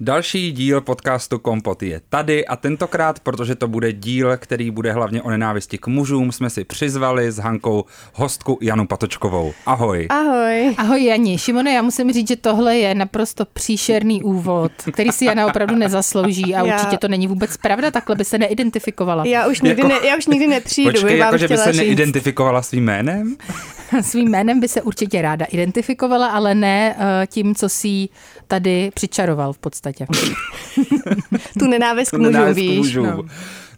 Další díl podcastu Kompot je tady a tentokrát, protože to bude díl, který bude hlavně o nenávisti k mužům, jsme si přizvali s Hankou hostku Janu Patočkovou. Ahoj. Ahoj. Ahoj Jani. Šimone, já musím říct, že tohle je naprosto příšerný úvod, který si Jana opravdu nezaslouží a Já- určitě to není vůbec pravda, takhle by se neidentifikovala. Já už nikdy, Jako- ne, já už nikdy nepřijdu, Počkej, jako že by se říct. neidentifikovala svým jménem? Svým jménem by se určitě ráda identifikovala, ale ne eh, tím, co si tady přičaroval v podstatě. Tu nenávist k mužům, nenávist víš. no.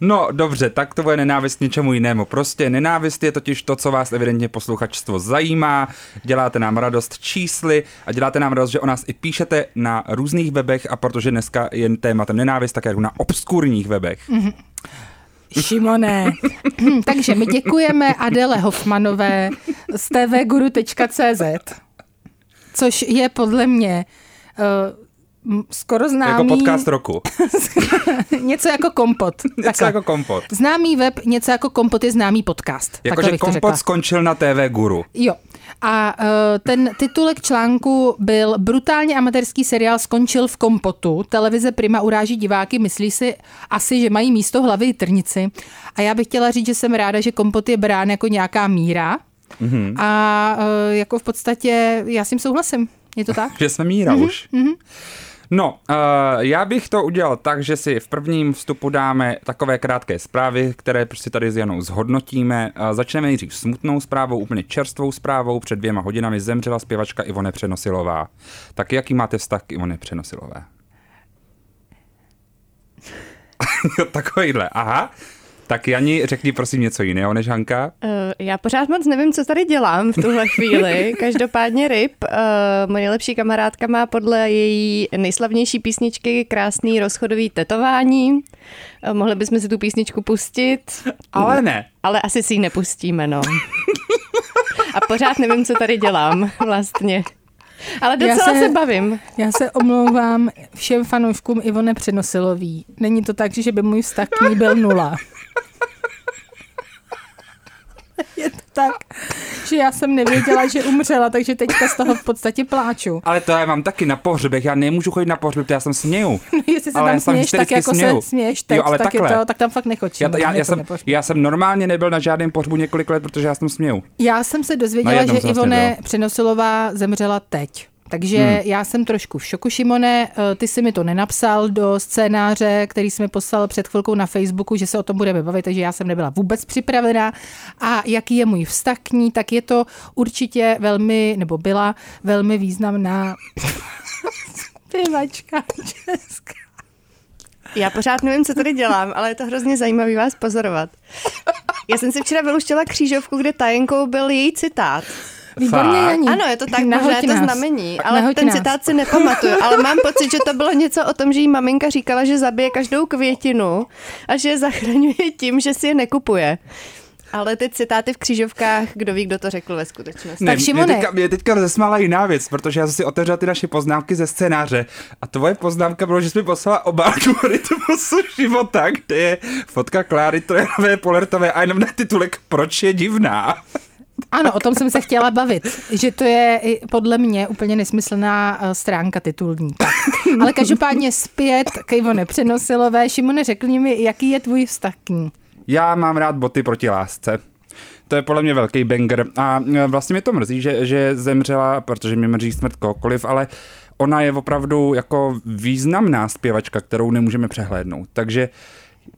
No dobře, tak to bude nenávist něčemu jinému. Prostě nenávist je totiž to, co vás evidentně posluchačstvo zajímá. Děláte nám radost čísly a děláte nám radost, že o nás i píšete na různých webech a protože dneska je tématem nenávist, tak jako na obskurních webech. Šimone. Takže my děkujeme Adele Hoffmanové z tvguru.cz, což je podle mě uh, skoro známý... Jako podcast roku. něco jako kompot. Něco Takhle. jako kompot. Známý web, něco jako kompot je známý podcast. Jakože kompot řekla. skončil na TV Guru. Jo. A uh, ten titulek článku byl Brutálně amatérský seriál skončil v kompotu. Televize Prima uráží diváky, myslí si asi, že mají místo hlavy trnici. A já bych chtěla říct, že jsem ráda, že kompot je brán jako nějaká míra. Mhm. Mm-hmm. A uh, jako v podstatě já s tím souhlasím. Je to tak? Že jsme míra Mhm, už. No, uh, já bych to udělal tak, že si v prvním vstupu dáme takové krátké zprávy, které prostě tady s Janou zhodnotíme. Uh, začneme nejdřív smutnou zprávou, úplně čerstvou zprávou. Před dvěma hodinami zemřela zpěvačka Ivone Přenosilová. Tak jaký máte vztah k Ivone Přenosilové? Takovýhle, aha. Tak Jani, řekni prosím něco jiného než Hanka. Eh, Já pořád moc nevím, co tady dělám v tuhle chvíli. Každopádně Ryb, uh, moje nejlepší kamarádka má podle její nejslavnější písničky krásný rozchodový tetování. Uh, mohli bychom si tu písničku pustit, Ale ne. ale asi si ji nepustíme, no. A pořád nevím, co tady dělám vlastně. Ale Já docela se- se bavím. Já se omlouvám všem fanouškům Ivone Přenosilový. Není to tak, že by můj vztah k ní byl nula. Je to tak, že já jsem nevěděla, že umřela, takže teďka z toho v podstatě pláču. Ale to já mám taky na pohřbech, já nemůžu chodit na pohřby, protože já jsem směju. No, jestli se Ale tam směješ tak, jako směju. se směješ teď, Jo, ale tak, je to, tak tam fakt nechoď. Já, Šimone, já, já, to jsem, já jsem normálně nebyl na žádném pohřbu několik let, protože já jsem směju. Já jsem se dozvěděla, že vlastně Ivone. Přenosilová zemřela teď. Takže Hmm. já jsem trošku v šoku, Šimone. Eh, Ty jsi mi to nenapsal do scénáře, který jsi mi poslal před chvilkou na Facebooku, že se o tom budeme bavit, takže já jsem nebyla vůbec připravená. A jaký je můj vztah k ní, tak je to určitě velmi, nebo byla velmi významná zpěvačka česká. Já pořád nevím, co tady dělám, ale je to hrozně zajímavý vás pozorovat. Já jsem si včera vyluštěla křížovku, kde tajenkou byl její citát. Výborně? Janí. Ano, je to tak, možná je to nás. znamení, ale Nahoď ten nás. citát si nepamatuju, ale mám pocit, že to bylo něco o tom, že jí maminka říkala, že zabije každou květinu a že je zachraňuje tím, že si je nekupuje. Ale ty citáty v křížovkách, kdo ví, kdo to řekl ve skutečnosti. Tak mě Šimone. teďka, mě teďka rozesmála jiná věc, protože já jsem si otevřel ty naše poznámky ze scénáře a tvoje poznámka bylo, že jsi mi poslala obálku rytmusu života, kde je fotka Kláry Trojanové Polertové a jenom na titulek Proč je divná? Ano, o tom jsem se chtěla bavit, že to je i podle mě úplně nesmyslná eh, stránka titulní. Tak. Ale každopádně zpět k Ivone Přenosilové. Šimone, řekni mi, jaký je tvůj vztah k ní? Já mám rád boty proti lásce. To je podle mě velký banger. A e, vlastně mě to mrzí, že, že zemřela, protože mě mrzí smrt kohokoliv, ale ona je opravdu jako významná zpěvačka, kterou nemůžeme přehlédnout. Takže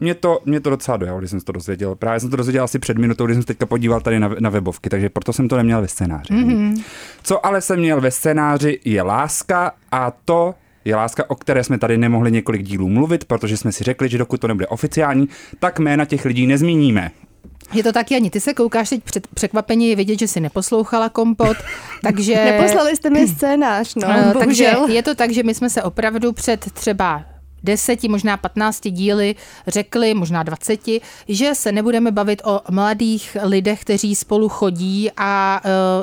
mě to, mě to docela dojalo, když jsem se to dozvěděl. Právě jsem to dozvěděl asi před minutou, když jsem se teďka podíval tady na, na webovky, takže proto jsem to neměl ve scénáři. Mm-hmm. Co ale jsem měl ve scénáři je láska a to je láska, o které jsme tady nemohli několik dílů mluvit, protože jsme si řekli, že dokud to nebude oficiální, tak jména těch lidí nezmíníme. Je to tak, Jani, ty se koukáš teď před překvapení, je vidět, že jsi neposlouchala kompot, takže... Neposlali jste mi scénář, no, Eh, takže je to tak, že my jsme se opravdu před třeba deseti, možná 15 díly řekli, možná 20, že se nebudeme bavit o mladých lidech, kteří spolu chodí a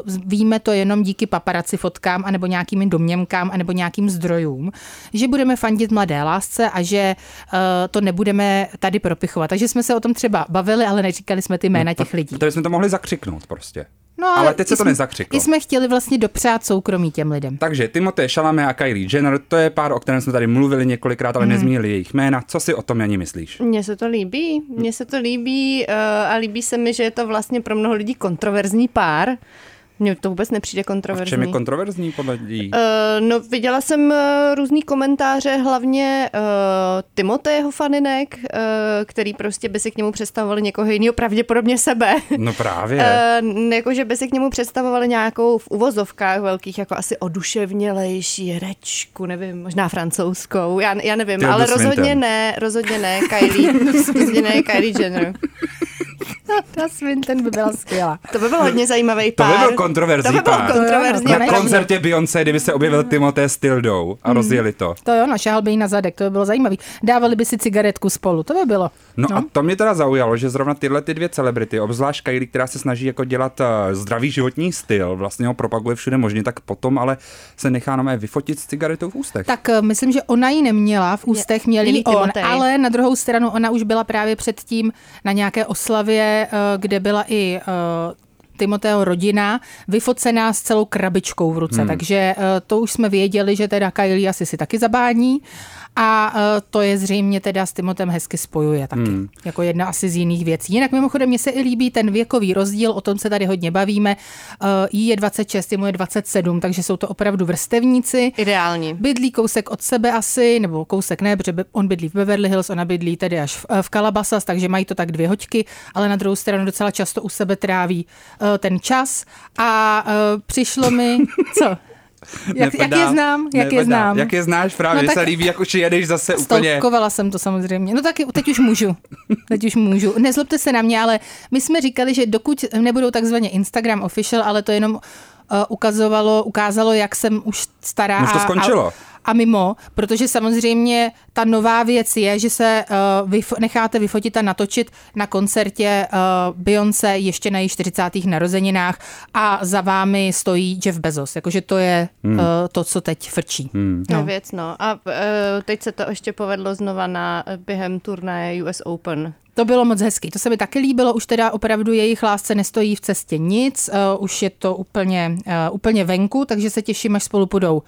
uh, víme to jenom díky paparaci fotkám anebo nějakým domněmkám anebo nějakým zdrojům, že budeme fandit mladé lásce a že uh, to nebudeme tady propichovat. Takže jsme se o tom třeba bavili, ale neříkali jsme ty jména no, těch lidí. Protože jsme to mohli zakřiknout prostě. No, ale, ale teď se to jsme, nezakřiklo. I jsme chtěli vlastně dopřát soukromí těm lidem. Takže Timothée Chalamet a Kylie Jenner, to je pár, o kterém jsme tady mluvili několikrát, ale mm. nezmínili jejich jména. Co si o tom ani myslíš? Mně se to líbí. Mně se to líbí uh, a líbí se mi, že je to vlastně pro mnoho lidí kontroverzní pár. Mně to vůbec nepřijde kontroverzní. A v čem je kontroverzní podle lidí? Uh, no, viděla jsem uh, různý komentáře, hlavně uh, Timotého faninek, uh, který prostě by si k němu představovali někoho jiného, pravděpodobně sebe. No právě. Uh, jako, že by si k němu představovali nějakou v uvozovkách velkých, jako asi oduševnělejší rečku, nevím, možná francouzskou, já, já nevím, ale rozhodně ne, rozhodně ne, Kylie, rozhodně ne Kylie Jenner. Ta Swinton by byla skvělá. To by byl hodně zajímavý pár. To by byl kontroverzní To by byl kontroverzní Na koncertě Beyoncé, kdyby se objevil Timothée s Tildou a mm. rozjeli to. To jo, našahal by jí na zadek, to by bylo zajímavý. Dávali by si cigaretku spolu, to by bylo. No, no. a to mě teda zaujalo, že zrovna tyhle ty dvě celebrity, obzvlášť Kylie, která se snaží jako dělat uh, zdravý životní styl, vlastně ho propaguje všude možně, tak potom ale se nechá na mé vyfotit s cigaretou v ústech. Tak uh, myslím, že ona ji neměla v ústech, měl jí on, ale na druhou stranu ona už byla právě předtím na nějaké oslavě, uh, kde byla i uh, Timoteo rodina vyfocená s celou krabičkou v ruce, hmm. takže uh, to už jsme věděli, že teda Kylie asi si taky zabání a e, to je zřejmě teda s Timotem hezky spojuje taky, hmm. jako jedna asi z jiných věcí. Jinak mimochodem mně se i líbí ten věkový rozdíl, o tom se tady hodně bavíme. E, jí je 26, mu je 27, takže jsou to opravdu vrstevníci. Ideální. Bydlí kousek od sebe asi, nebo kousek ne, protože on bydlí v Beverly Hills, ona bydlí tedy až v, e, v Calabasas, takže mají to tak dvě hoďky, ale na druhou stranu docela často u sebe tráví ten čas. A přišlo mi, co? Jak, jak je znám, jak je znám. Jak je znáš právě, no, tak se líbí, jak už jedeš zase úplně. Stolkovala jsem to samozřejmě. No tak teď už můžu. Teď už můžu. Nezlobte se na mě, ale my jsme říkali, že dokud nebudou takzvaně Instagram official, ale to jenom uh, ukazovalo, ukázalo, jak jsem už stará. Už to skončilo. A, a mimo, protože samozřejmě ta nová věc je, že se uh, vyf- necháte vyfotit a natočit na koncertě uh, Beyoncé ještě na její 40. narozeninách a za vámi stojí Jeff Bezos. Jakože to je hmm. uh, to, co teď frčí. Hmm. No. věc, no. A uh, teď se to ještě povedlo znova na během turnaje US Open. To bylo moc hezký, to se mi taky líbilo, už teda opravdu jejich lásce nestojí v cestě nic, uh, už je to úplně, uh, úplně venku, takže se těším, až spolu půjdou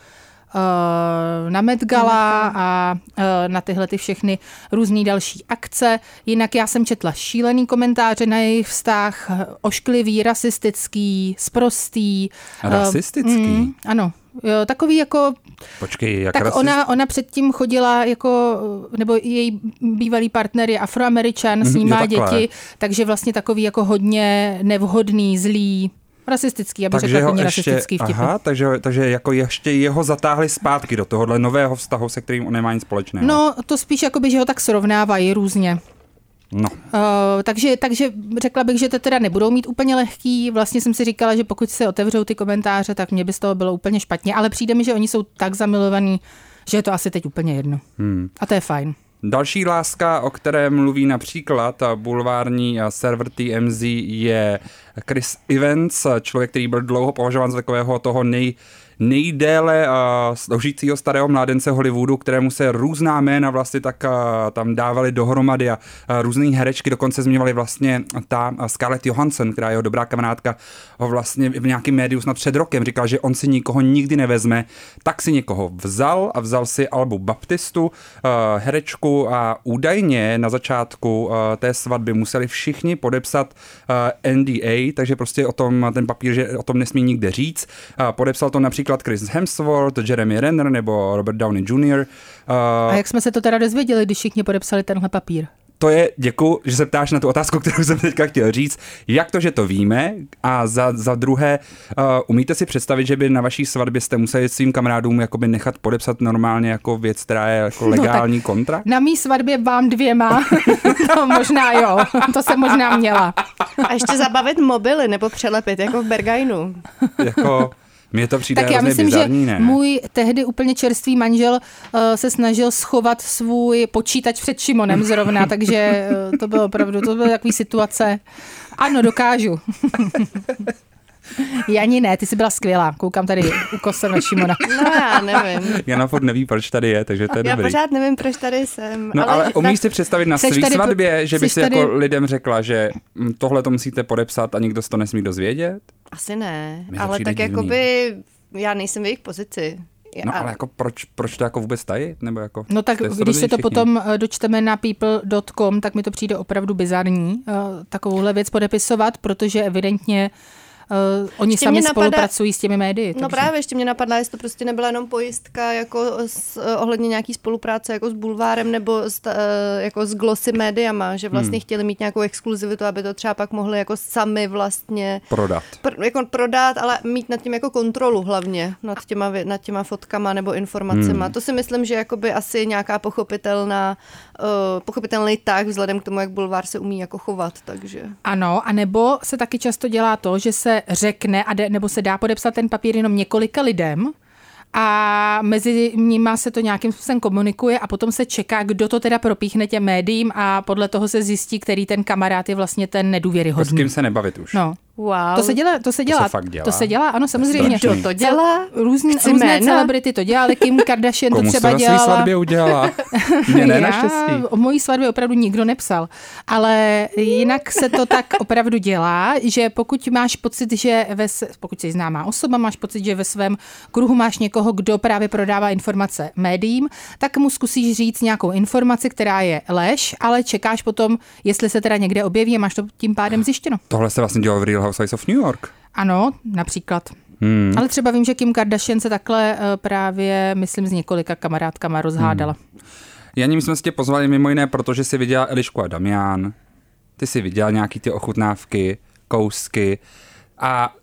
na Met Gala a eh, na tyhle ty všechny různé další akce. Jinak já jsem četla šílený komentáře na jejich vztah, ošklivý, rasistický, sprostý. Eh, rasistický? Mm, ano, Jo, takový jako... Počkej, jak Tak rasist... ona, ona předtím chodila jako, nebo její bývalý partner je afroameričan, s mhm, ním má děti, takže vlastně takový jako hodně nevhodný, zlý, Rasistický, aby takže řekla rasistický vtip. Aha, takže, takže jako ještě jeho zatáhli zpátky do tohohle nového vztahu, se kterým on nemá nic společného. No, to spíš jakoby, že ho tak srovnávají různě. No. Uh, takže, takže řekla bych, že to teda nebudou mít úplně lehký. Vlastně jsem si říkala, že pokud se otevřou ty komentáře, tak mě by z toho bylo úplně špatně, ale přijde mi, že oni jsou tak zamilovaní, že je to asi teď úplně jedno. Hmm. A to je fajn. Další láska, o které mluví například bulvární server TMZ, je Chris Evans, člověk, který byl dlouho považován za takového toho nej, nejdéle sloužícího starého mládence Hollywoodu, kterému se různá jména vlastně tak tam dávali dohromady a různé herečky dokonce zmiňovali vlastně ta Scarlett Johansson, která je jeho dobrá kamarádka, ho vlastně v nějakém médiu snad před rokem říkal, že on si nikoho nikdy nevezme, tak si někoho vzal a vzal si Albu Baptistu, herečku a údajně na začátku té svatby museli všichni podepsat NDA, takže prostě o tom ten papír, že o tom nesmí nikde říct. Podepsal to například například Chris Hemsworth, Jeremy Renner nebo Robert Downey Jr. Uh, a jak jsme se to teda dozvěděli, když všichni podepsali tenhle papír? to je, děkuji, že se ptáš na tu otázku, kterou jsem teďka chtěl říct. Jak to, že to víme? A za, za druhé, uh, umíte si představit, že by na vaší svatbě jste museli svým kamarádům jakoby nechat podepsat normálně jako věc, která je jako no legální no, kontrakt? Na mý svatbě vám dvěma, to možná jo, to se možná měla. A ještě zabavit mobily nebo přelepit, jako v Bergajnu. jako Mně to přijde Tak já myslím, bizarní, že ne? můj tehdy úplně čerstvý manžel uh, se snažil schovat svůj počítač před Šimonem zrovna, takže uh, to bylo opravdu, to byly takový situace. Ano, dokážu. Jani ne, ty jsi byla skvělá. Koukám tady ukosem na Šimona. No já nevím. Jana furt neví, proč tady je, takže to je Já dobrý. pořád nevím, proč tady jsem. No ale, ale tak- umíš si představit na pro- svatbě, že by si tady- jako lidem řekla, že hm, tohle to musíte podepsat a nikdo si to nesmí dozvědět? Asi ne, to ale tak divný. jakoby já nejsem v jejich pozici. No Já- ale jako proč, proč to jako vůbec tajit? Nebo jako, No tak když se to všichni. potom eh, dočteme na people.com, tak mi to přijde opravdu bizarní eh, takovouhle věc podepisovat, protože evidentně uh, oni Ještě sami napadá- spolupracují s těmi médii. No takže- právě, ještě mě napadla, jestli to prostě nebyla jenom pojistka jako s, eh, ohledně nějaký spolupráce jako s Bulvárem nebo s, eh, jako s Glossy médiama, že vlastně Hmm. chtěli mít nějakou exkluzivitu, aby to třeba pak mohli jako sami vlastně Prodat. pr- jako prodat, ale mít nad tím jako kontrolu hlavně, nad těma, nad těma fotkama nebo informacemi. Hmm. To si myslím, že jakoby asi nějaká pochopitelná, uh, pochopitelný tak vzhledem k tomu, jak Bulvár se umí jako chovat, takže... Ano, a nebo se taky často dělá to, že se řekne, a de, nebo se dá podepsat ten papír jenom několika lidem, a mezi nimi se to nějakým způsobem komunikuje a potom se čeká, kdo to teda propíchne těm médiím a podle toho se zjistí, který ten kamarád je vlastně ten Jako s nedůvěryhodný. kým se nebavit už. No. Wow. To se dělá, to se dělá. fakt dělá? To se dělá, ano, samozřejmě. Kdo to dělá? Různý, Chci různé jména. celebrity to dělali, Kim Kardashian to Komu třeba se na svý dělala. svatbě udělala? Mě ne, Já naštěstí. o mojí svatbě opravdu nikdo nepsal. Ale jinak se to tak opravdu dělá, že pokud máš pocit, že ve, pokud jsi známá osoba, máš pocit, že ve svém kruhu máš někoho, kdo právě prodává informace médiím, tak mu zkusíš říct nějakou informaci, která je lež, ale čekáš potom, jestli se teda někde objeví a máš to tím pádem zjištěno. Tohle se vlastně dělalo v Real Housewives of New York. Ano, například. Hmm. Ale třeba vím, že Kim Kardashian se takhle eh, právě, myslím, s několika kamarádkama rozhádala. Janí, my jsme si tě pozvali mimo jiné, protože si viděla Elišku a Damián. Ty si viděla nějaký ty ochutnávky, kousky a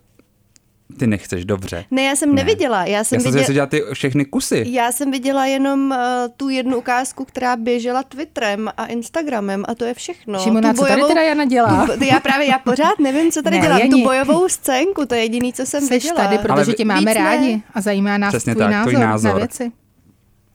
ty nechceš dobře. Ne, já jsem Ne. neviděla. Já Já jsem, jsem viděla, ty všechny kusy. já jsem viděla jenom uh, tu jednu ukázku, která běžela Twitterem a Instagramem a to je všechno. Šimona, Tu co tady teda Jana dělá? Tu, já právě, já pořád nevím, co tady Ne, dělám. Jani. Tu bojovou scénku, to je jediný, co jsem Jsi viděla. tady, protože tě máme Víc ne. rádi a zajímá nás Přesně tvůj, tak, názor tvůj názor. na věci.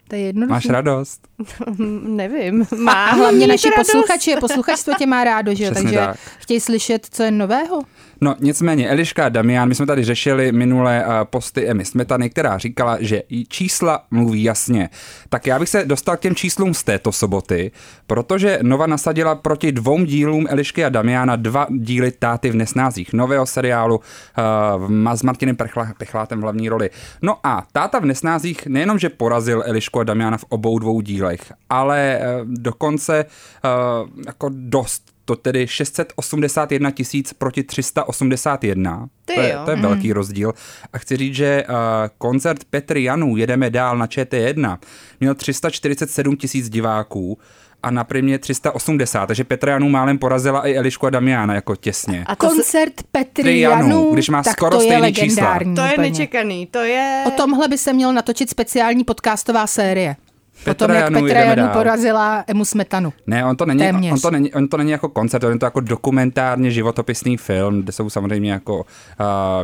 To je jednoduché. Máš radost? Nevím. A Mám hlavně naši radost. posluchači, posluchačstvo tě má rádo, že jo? Takže tak. chtějí slyšet, co je nového. No nicméně, Eliška a Damián, my jsme tady řešili minulé uh, posty Emy Smetany, která říkala, že čísla mluví jasně. Tak já bych se dostal k těm číslům z této soboty, protože Nova nasadila proti dvou dílům Elišky a Damiána dva díly Táty v nesnázích, nového seriálu uh, s Martinem Pechlátem v hlavní roli. No a Táta v nesnázích nejenom, že porazil Elišku a Damiána v obou dvou dílech, ale uh, dokonce uh, jako dost to tedy 681 tisíc proti 381. Ty to je, to je velký rozdíl. A chci říct, že uh, koncert Petry Janů Jedeme dál na ČT1 měl 347 tisíc diváků a na primě 380, takže Petra Janů málem porazila i Elišku a Damiána jako těsně. A Koncert Petry Janů, když má tak skoro to je stejný čísla. legendární. to je úplně. nečekaný, to je... O tomhle by se měl natočit speciální podcastová série. Petra tom, jak Petra Janu dál. porazila Emu Smetanu. Ne, on to není, Téměř. on to není, on to není jako koncert, on je to jako dokumentárně životopisný film, kde jsou samozřejmě jako uh,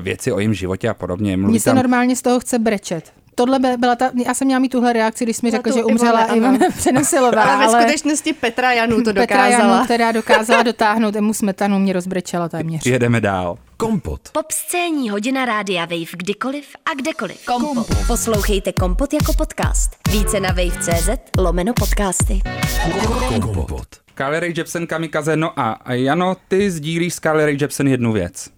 věci o jejím životě a podobně. Mluví Mně se tam, normálně z toho chce brečet. Tohle by- byla ta, já jsem měla mít tuhle reakci, když jsi mi řekl, že umřela Ivana ano. Přenosilová, ale ve ale skutečnosti Petra Janů to Petra Janu, dokázala. která dokázala dotáhnout Emu Smetanu, mě rozbrečela téměř. jedeme dál. Kompot. Popscéní hodina rádia Wave kdykoliv a kdekoliv. Kompot. Poslouchejte Kompot jako podcast. Více na wave.cz lomeno podcasty. Kompot. Carly Rae Jepsen Kamikaze, no a a Jano, ty sdílíš s Rae Jepsen jednu věc.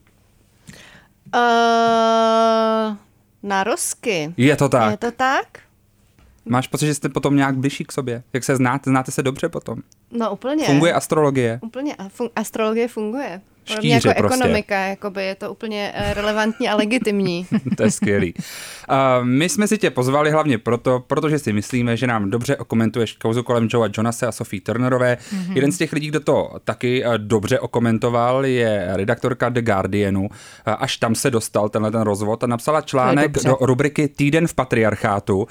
Uh, na rozky. Je to tak. Je to tak? Máš pocit, že jste potom nějak bližší k sobě? Jak se znáte? Znáte se dobře potom? No úplně. Funguje astrologie? Úplně. Fun- astrologie funguje. Podobně Štíře jako prostě. ekonomika, jakoby je to úplně eh, relevantní a legitimní. to je skvělý. Uh, my jsme si tě pozvali hlavně proto, protože si myslíme, že nám dobře okomentuješ kauzu kolem Joea Jonase a Sophie Turnerové. Mm-hmm. Jeden z těch lidí, kdo to taky uh, dobře okomentoval, je redaktorka The Guardianu. Uh, až tam se dostal tenhle ten rozvod a napsala článek do rubriky Týden v patriarchátu,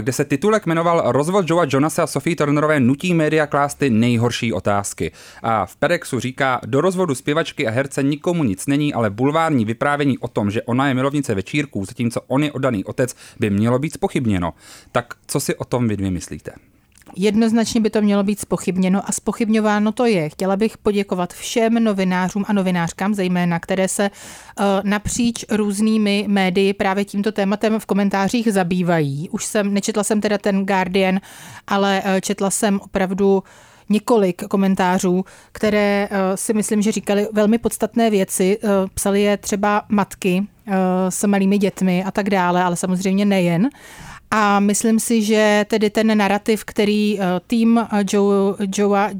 kde se titulek jmenoval Rozvod Joea Jonase a Sophie Turnerové nutí média klást ty nejhorší otázky. A v Perexu říká, do rozvodu zpěvačky a herce nikomu nic není, ale bulvární vyprávění o tom, že ona je milovnice večírků, zatímco on je oddaný otec, by mělo být spochybněno. Tak co si o tom vy dvě myslíte? Jednoznačně by to mělo být spochybněno a spochybňováno to je. Chtěla bych poděkovat všem novinářům a novinářkám, zejména, které se uh, napříč různými médii právě tímto tématem v komentářích zabývají. Už jsem, nečetla jsem teda ten Guardian, ale uh, četla jsem opravdu několik komentářů, které uh, si myslím, že říkali velmi podstatné věci. Uh, psali je třeba matky uh, s malými dětmi a tak dále, ale samozřejmě nejen. A myslím si, že tedy ten narrativ, který eh, tým eh, Joe, Joea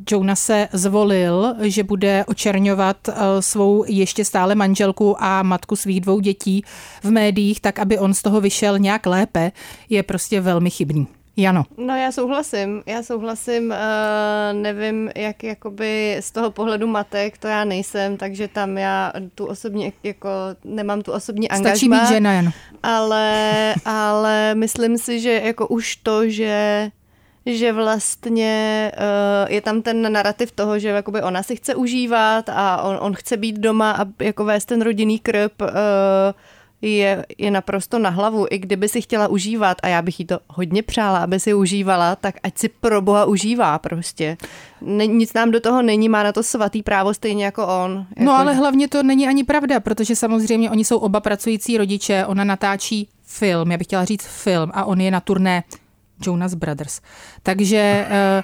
zvolil, že bude očerňovat eh, svou ještě stále manželku a matku svých dvou dětí v médiích, tak aby on z toho vyšel nějak lépe, je prostě velmi chybný. Jano. No já souhlasím, já souhlasím, uh, nevím, jak jakoby z toho pohledu matek, to já nejsem, takže tam já tu osobní, jako nemám tu osobní Stačí angažma. být žena, Jano. Ale, ale myslím si, že jako už to, že že vlastně uh, je tam ten narrativ toho, že jakoby ona si chce užívat a on, on chce být doma a jako vést ten rodinný krb, uh, je, je naprosto na hlavu. I kdyby si chtěla užívat, a já bych jí to hodně přála, aby si užívala, tak ať si pro boha užívá prostě. Ne, nic nám do toho není, má na to svatý právo stejně jako on. Jako... No ale hlavně to není ani pravda, protože samozřejmě oni jsou oba pracující rodiče, ona natáčí film, já bych chtěla říct film, a on je na turné Jonas Brothers. Takže eh,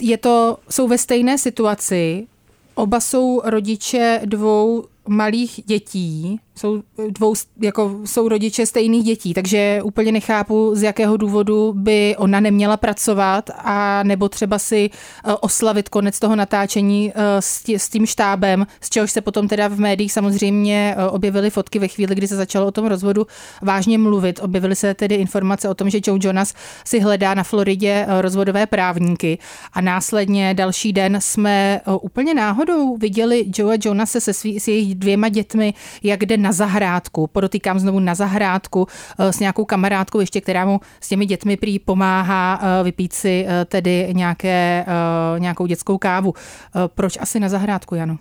je to, jsou ve stejné situaci, oba jsou rodiče dvou malých dětí, jsou, dvou, jako, jsou rodiče stejných dětí, takže úplně nechápu, z jakého důvodu by ona neměla pracovat a nebo třeba si eh, oslavit konec toho natáčení eh, s, tí, s tím štábem, z čehož se potom teda v médiích samozřejmě eh, objevily fotky ve chvíli, kdy se začalo o tom rozvodu vážně mluvit. Objevily se tedy informace o tom, že Joe Jonas si hledá na Floridě rozvodové právníky a následně další den jsme úplně náhodou viděli Joe Jonase se svý, s jejich dvěma dětmi, jak jde na zahrádku, podotýkám znovu na zahrádku eh, s nějakou kamarádkou ještě, která mu s těmi dětmi prý pomáhá eh, vypít si eh, tedy nějaké, nějakou dětskou kávu. Proč asi na zahrádku, Janu?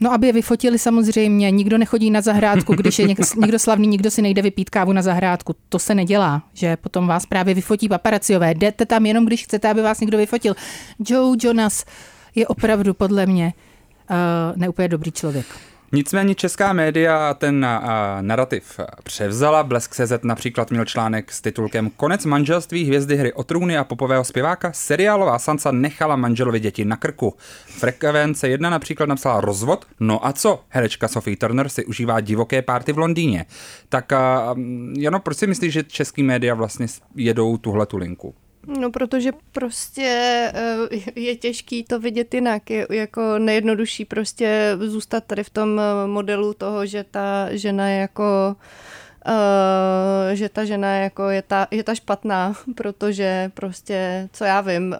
No, aby je vyfotili samozřejmě, nikdo nechodí na zahrádku, když je někdo slavný, nikdo si nejde vypít kávu na zahrádku. To se nedělá, že potom vás právě vyfotí paparaciové. Jdete tam jenom, když chcete, aby vás někdo vyfotil. Joe Jonas je opravdu podle mě uh, neúplně dobrý člověk. Nicméně česká média ten uh, narrativ převzala. Blesk CZ například měl článek s titulkem Konec manželství hvězdy hry o trůny a popového zpěváka. Seriálová Sansa nechala manželovi děti na krku. Frekvence 1 například napsala rozvod. No a co? Herečka Sophie Turner si užívá divoké párty v Londýně. Tak uh, Jano, proč si myslíš, že český média vlastně jedou tuhle tu linku? No, protože prostě eh, je těžký to vidět jinak. Je jako nejjednodušší prostě zůstat tady v tom eh, modelu toho, že ta žena je jako Uh, že ta žena jako je ta, je ta špatná, protože prostě, co já vím, uh,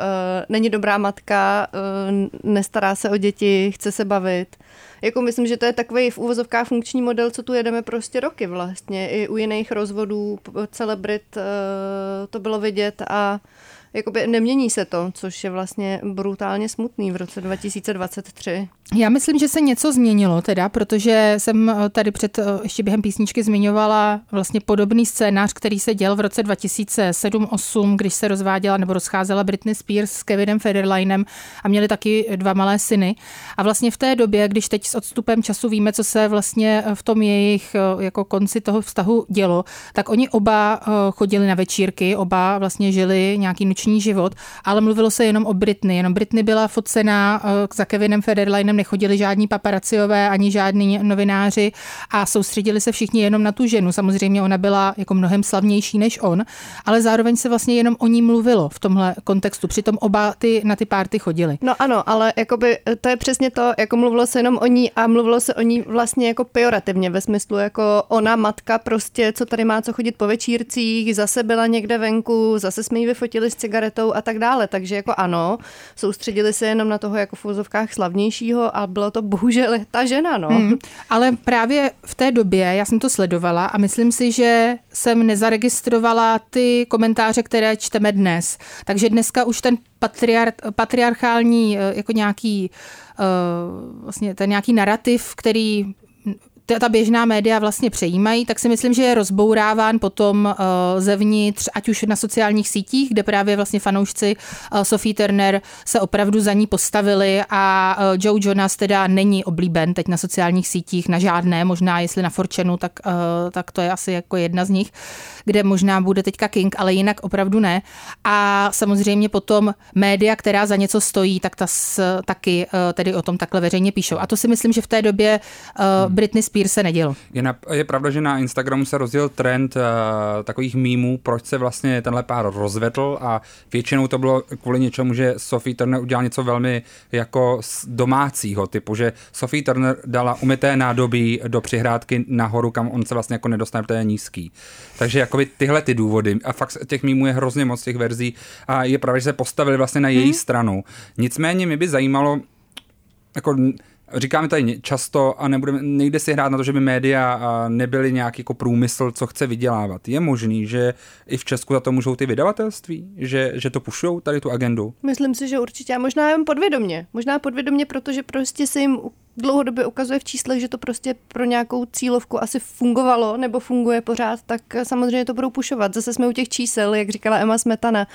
není dobrá matka, uh, nestará se o děti, chce se bavit. Jako myslím, že to je takový v úvozovkách funkční model, co tu jedeme prostě roky vlastně. I u jiných rozvodů celebrit to bylo vidět a jakoby nemění se to, což je vlastně brutálně smutný v roce 2023. Já myslím, že se něco změnilo teda, protože jsem eh, tady před, eh, ještě během písničky zmiňovala vlastně podobný scénář, který se děl v roce 2007-2008, když se rozváděla nebo rozcházela Britney Spears s Kevinem Federlinem a měli taky dva malé syny. A vlastně v té době, když teď s odstupem času víme, co se vlastně v tom jejich eh, jako konci toho vztahu dělo, tak oni oba chodili na večírky, oba vlastně žili nějaký noční život, ale mluvilo se jenom o Britney. Jenom Britney byla focená za Kevinem Federlinem nechodili žádní paparaciové ani žádní novináři a soustředili se všichni jenom na tu ženu. Samozřejmě ona byla jako mnohem slavnější než on, ale zároveň se vlastně jenom o ní mluvilo v tomhle kontextu. Přitom oba ty na ty párty chodili. No ano, ale jakoby to je přesně to, jako mluvilo se jenom o ní a mluvilo se o ní vlastně jako pejorativně ve smyslu jako ona matka prostě, co tady má co chodit po večírcích, zase byla někde venku, zase jsme ji vyfotili s cigaretou a tak dále. Takže jako ano, soustředili se jenom na toho jako v úzovkách slavnějšího a bylo to bohužel ta žena, no. Hmm, ale právě v té době, já jsem to sledovala a myslím si, že jsem nezaregistrovala ty komentáře, které čteme dnes. Takže dneska už ten patriar, patriarchální eh, jako nějaký eh, vlastně ten nějaký narrativ, který ta běžná média vlastně přejímají, tak si myslím, že je rozbouráván potom uh, zevnitř, ať už na sociálních sítích, kde právě vlastně fanoušci uh, Sophie Turner se opravdu za ní postavili a uh, Joe Jonas teda není oblíben teď na sociálních sítích, na žádné, možná jestli na Forčenu, tak, tak to je asi jako jedna z nich, kde možná bude teďka King, ale jinak opravdu ne. A samozřejmě potom média, která za něco stojí, tak ta s, taky tedy o tom takhle veřejně píšou. A to si myslím, že v té době uh, Britney Spears se nedělo. Je, na, je pravda, že na Instagramu se rozděl trend uh, takových mýmů, proč se vlastně tenhle pár rozvedl a většinou to bylo kvůli něčemu, že Sophie Turner udělal něco velmi jako domácího typu, že Sophie Turner dala umyté nádobí do přihrádky nahoru, kam on se vlastně jako nedostane, protože je nízký. Takže jakoby tyhle ty důvody a fakt těch mýmů je hrozně moc těch verzí a je pravda, že se postavili vlastně na její hmm. stranu. Nicméně mi by zajímalo, jako Říkáme tady často a nebudeme, nejde si hrát na to, že by média nebyly nějaký jako průmysl, co chce vydělávat. Je možný, že i v Česku za to můžou ty vydavatelství, že, že to pušou tady tu agendu? Myslím si, že určitě. A možná jen podvědomě. Možná podvědomě, protože prostě se jim dlouhodobě ukazuje v číslech, že to prostě pro nějakou cílovku asi fungovalo nebo funguje pořád, tak samozřejmě to budou pušovat. Zase jsme u těch čísel, jak říkala Emma Smetana.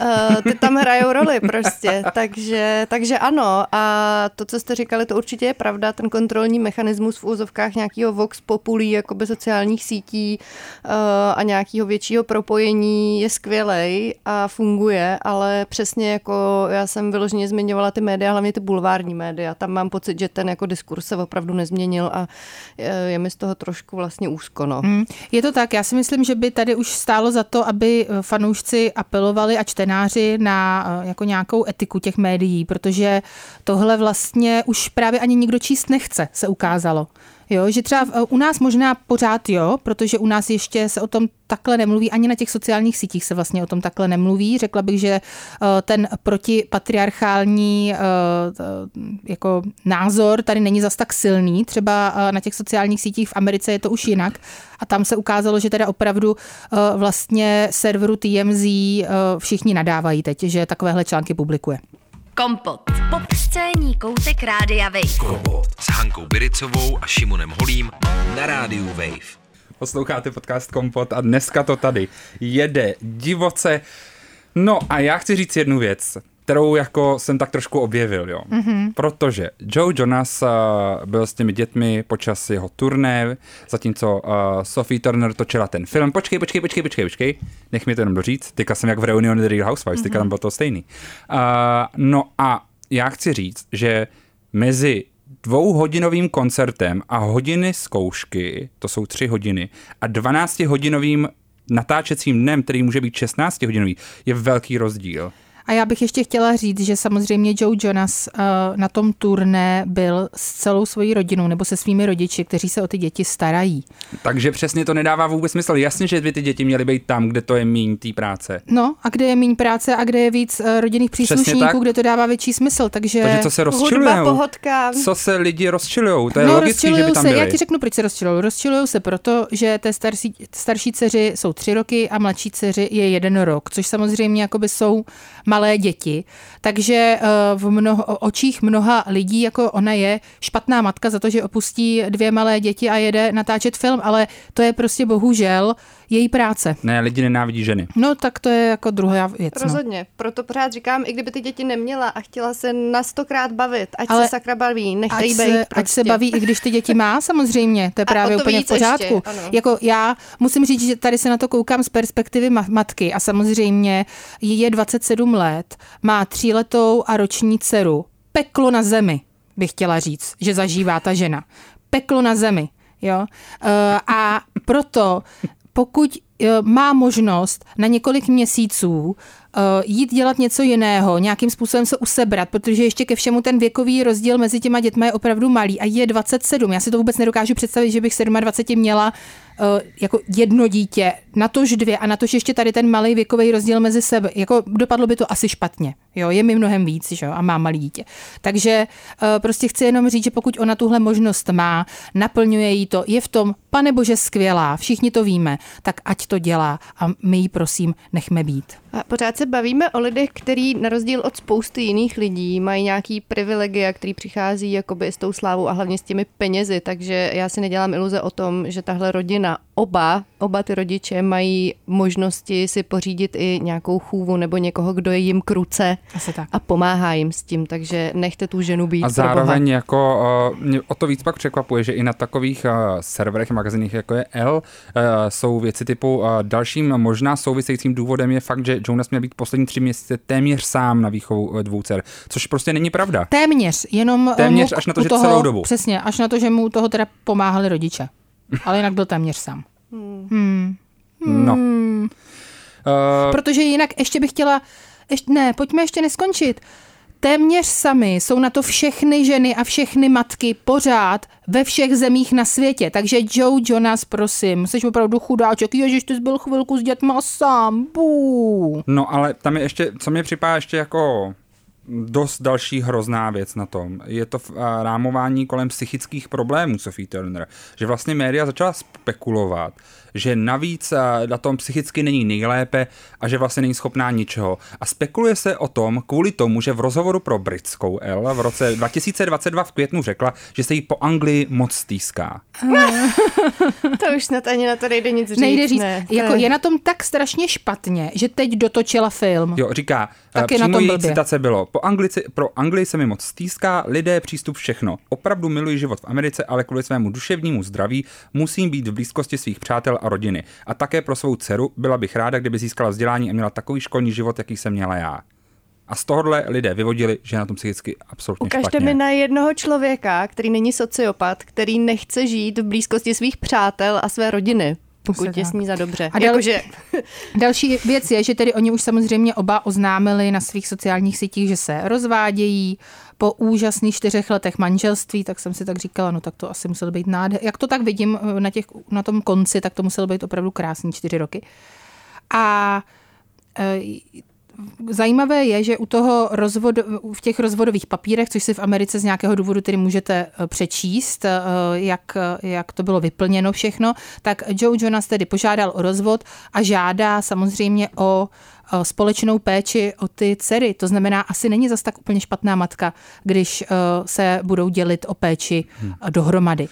Uh, ty tam hrajou roli prostě, takže, takže ano. A to, co jste říkali, to určitě je pravda. Ten kontrolní mechanismus v úzovkách nějakého vox populí, jakoby sociálních sítí uh, a nějakého většího propojení je skvělej a funguje, ale přesně jako já jsem vyloženě zmiňovala ty média, hlavně ty bulvární média. Tam mám pocit, že ten jako diskurs se opravdu nezměnil a je mi z toho trošku vlastně úzko. No. Hmm. Je to tak, já si myslím, že by tady už stálo za to, aby eh, fanoušci apelovali a čtenáři na eh, jako nějakou etiku těch médií, protože tohle vlastně už právě ani nikdo číst nechce, se ukázalo. Jo, že třeba u nás možná pořád jo, protože u nás ještě se o tom takhle nemluví, ani na těch sociálních sítích se vlastně o tom takhle nemluví. Řekla bych, že eh, ten protipatriarchální eh, jako názor tady není zas tak silný. Třeba eh, na těch sociálních sítích v Americe je to už jinak. A tam se ukázalo, že teda opravdu vlastně serveru TMZ všichni nadávají teď, že takovéhle články publikuje. Kompot. Popscénní koutek Rádia Wave. Kompot s Hankou Biricovou a Šimonem Holím na Rádiu Wave. Posloucháte podcast Kompot a dneska to tady jede divoce. No a já chci říct jednu věc kterou jako jsem tak trošku objevil, jo. Mm-hmm. Protože Joe Jonas uh, byl s těmi dětmi počas jeho turné, zatímco uh, Sophie Turner točila ten film. Počkej, počkej, počkej, počkej, počkej, nech mi to jenom doříct. Teďka jsem jak v Reunion The Real Housewives, mm-hmm. teďka tam bylo to stejný. Uh, no a já chci říct, že mezi dvouhodinovým koncertem a hodiny zkoušky, to jsou tři hodiny, a 12-hodinovým natáčecím dnem, který může být 16 hodinový, je velký rozdíl. A já bych ještě chtěla říct, že samozřejmě Joe Jonas uh, na tom turné byl s celou svojí rodinou nebo se svými rodiči, kteří se o ty děti starají. Takže přesně to nedává vůbec smysl. Jasně, že by ty děti měly být tam, kde to je míň té práce. No a kde je míň práce a kde je víc uh, rodinných příslušníků, kde to dává větší smysl. Takže, takže co se rozčilujou? Co se lidi rozčilujou? To je no, logický, že by tam se, byli. Já ti řeknu, proč se rozčilují. Rozčilují se proto, že té starší, starší dceři jsou tři roky a mladší dceři je jeden rok, což samozřejmě jakoby jsou malé děti, takže eh, v mnoho, očích mnoha lidí jako ona je špatná matka za to, že opustí dvě malé děti a jede natáčet film, ale to je prostě bohužel její práce. Ne, lidi nenávidí ženy. No tak to je jako druhá věc. No. Rozhodně, no. proto pořád říkám, i kdyby ty děti neměla a chtěla se na stokrát bavit, ať Ale se sakra baví, nechte jí být. Se, prostě. Ať se baví, i když ty děti má samozřejmě, to je právě to úplně v pořádku. Ještě, jako já musím říct, že tady se na to koukám z perspektivy matky a samozřejmě jí je 27 let, má tříletou a roční dceru. Peklo na zemi, bych chtěla říct, že zažívá ta žena. Peklo na zemi. Jo? Uh, a proto pokud eh, má možnost na několik měsíců eh, jít dělat něco jiného, nějakým způsobem se usebrat, protože ještě ke všemu ten věkový rozdíl mezi těma dětmi je opravdu malý a je 27. Já si to vůbec nedokážu představit, že bych 27 měla jako jedno dítě, na tož dvě a na tož ještě tady ten malý věkový rozdíl mezi sebe. Jako dopadlo by to asi špatně. Jo, je mi mnohem víc, že jo, a má malý dítě. Takže uh, prostě chci jenom říct, že pokud ona tuhle možnost má, naplňuje jí to, je v tom, pane bože, skvělá, všichni to víme, tak ať to dělá a my jí prosím nechme být. A pořád se bavíme o lidech, kteří na rozdíl od spousty jiných lidí mají nějaký privilegia, který přichází jakoby s tou slávou a hlavně s těmi penězi, takže já si nedělám iluze o tom, že tahle rodina, oba, oba ty rodiče mají možnosti si pořídit i nějakou chůvu nebo někoho, kdo je jim kruce Asi tak. a pomáhá jim s tím, takže nechte tu ženu být. A zároveň jako uh, mě o to víc pak překvapuje, že i na takových uh, serverech, magazínech jako je L, uh, jsou věci typu uh, dalším možná souvisejícím důvodem je fakt, že Jonas měl být poslední tři měsíce téměř sám na výchovu dvou dcer, což prostě není pravda. Téměř, jenom eh, Téměř až na to, že toho, celou dobu. Přesně, až na to, že mu toho teda pomáhali rodiče. Ale jinak byl téměř sám. No. Uh, Protože jinak ještě bych chtěla, ještě, ne, pojďme ještě neskončit. Téměř sami jsou na to všechny ženy a všechny matky pořád ve všech zemích na světě. Takže Joe Jonas, prosím, jsi opravdu chudáček, ježiš, ty jsi byl chvilku s dětma sám, bů. No ale tam je ještě, co mě připadá ještě jako dost další hrozná věc na tom. Je to rámování kolem psychických problémů Sophie Turner. Že vlastně média začala spekulovat, že navíc a, na tom psychicky není nejlépe a že vlastně není schopná ničeho. A spekuluje se o tom kvůli tomu, že v rozhovoru pro britskou L v roce 2022 v květnu řekla, že se jí po Anglii moc stýská. To už snad ani na to nejde nic říct. Nejde říct, Ne, jako je na tom tak strašně špatně, že teď dotočila film. Jo, říká, Tak eh, je na tom její blbě. citace bylo, po Anglici, pro Anglii se mi moc stýská, lidé, přístup, všechno. Opravdu miluji život v Americe, ale kvůli svému duševnímu zdraví musím být v blízkosti svých přátel a rodiny. A také pro svou dceru byla bych ráda, kdyby získala vzdělání a měla takový školní život, jaký jsem měla já. A z tohohle lidé vyvodili, že je na tom psychicky absolutně Ukažte špatně. mi na jednoho člověka, který není sociopat, který nechce žít v blízkosti svých přátel a své rodiny, pokud je tak. s ní za dobře. A dal- Jakože, Další věc je, že tedy oni už samozřejmě oba oznámili na svých sociálních sítích, že se rozvádějí po úžasných čtyřech letech manželství, tak jsem si tak říkala, no tak to asi muselo být nádher. Jak to tak vidím eh, na, těch, na tom konci, tak to muselo být opravdu krásný čtyři roky. A eh, Zajímavé je, že u toho rozvod, v těch rozvodových papírech, což si v Americe z nějakého důvodu tedy můžete eh, přečíst, jak, jak to bylo vyplněno všechno, tak Joe Jonas tedy požádal o rozvod a žádá samozřejmě o společnou péči o ty dcery. To znamená, asi není zas tak úplně špatná matka, když eh, se budou dělit o péči eh, dohromady.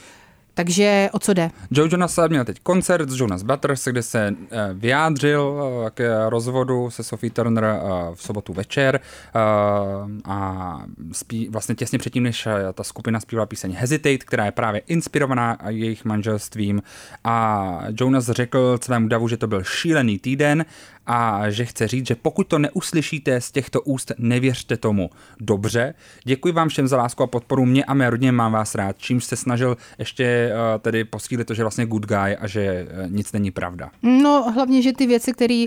Takže o co jde? Joe Jonas měl teď koncert s Jonas Brothers, kde se eh, vyjádřil eh, k rozvodu se Sophie Turner eh, v sobotu večer eh, a spí, vlastně těsně předtím, než eh, ta skupina zpívala píseň Hesitate, která je právě inspirovaná jejich manželstvím a Jonas řekl svému davu, že to byl šílený týden a že chce říct, že pokud to neuslyšíte z těchto úst, nevěřte tomu. Dobře, děkuji vám všem za lásku a podporu mě a mé rodině, mám vás rád, čímž se snažil ještě uh, tedy posílit to, že vlastně good guy a že uh, nic není pravda. No, hlavně, že ty věci, které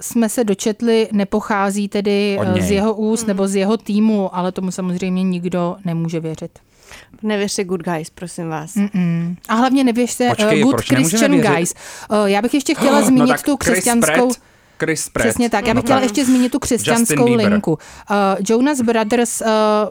jsme se dočetli, nepochází tedy eh, z jeho úst nebo z jeho týmu, ale tomu samozřejmě nikdo nemůže věřit. nevěřte good guys, prosím vás. Mm. A hlavně nevěřte Počkej, uh, good Christian guys. Uh, já bych ještě chtěla zmínit no tu Chris křesťanskou... Pratt, Chris Pratt. Přesně tak. Já bych No chtěla ještě zmínit tu křesťanskou linku. Uh, Jonas Brothers uh,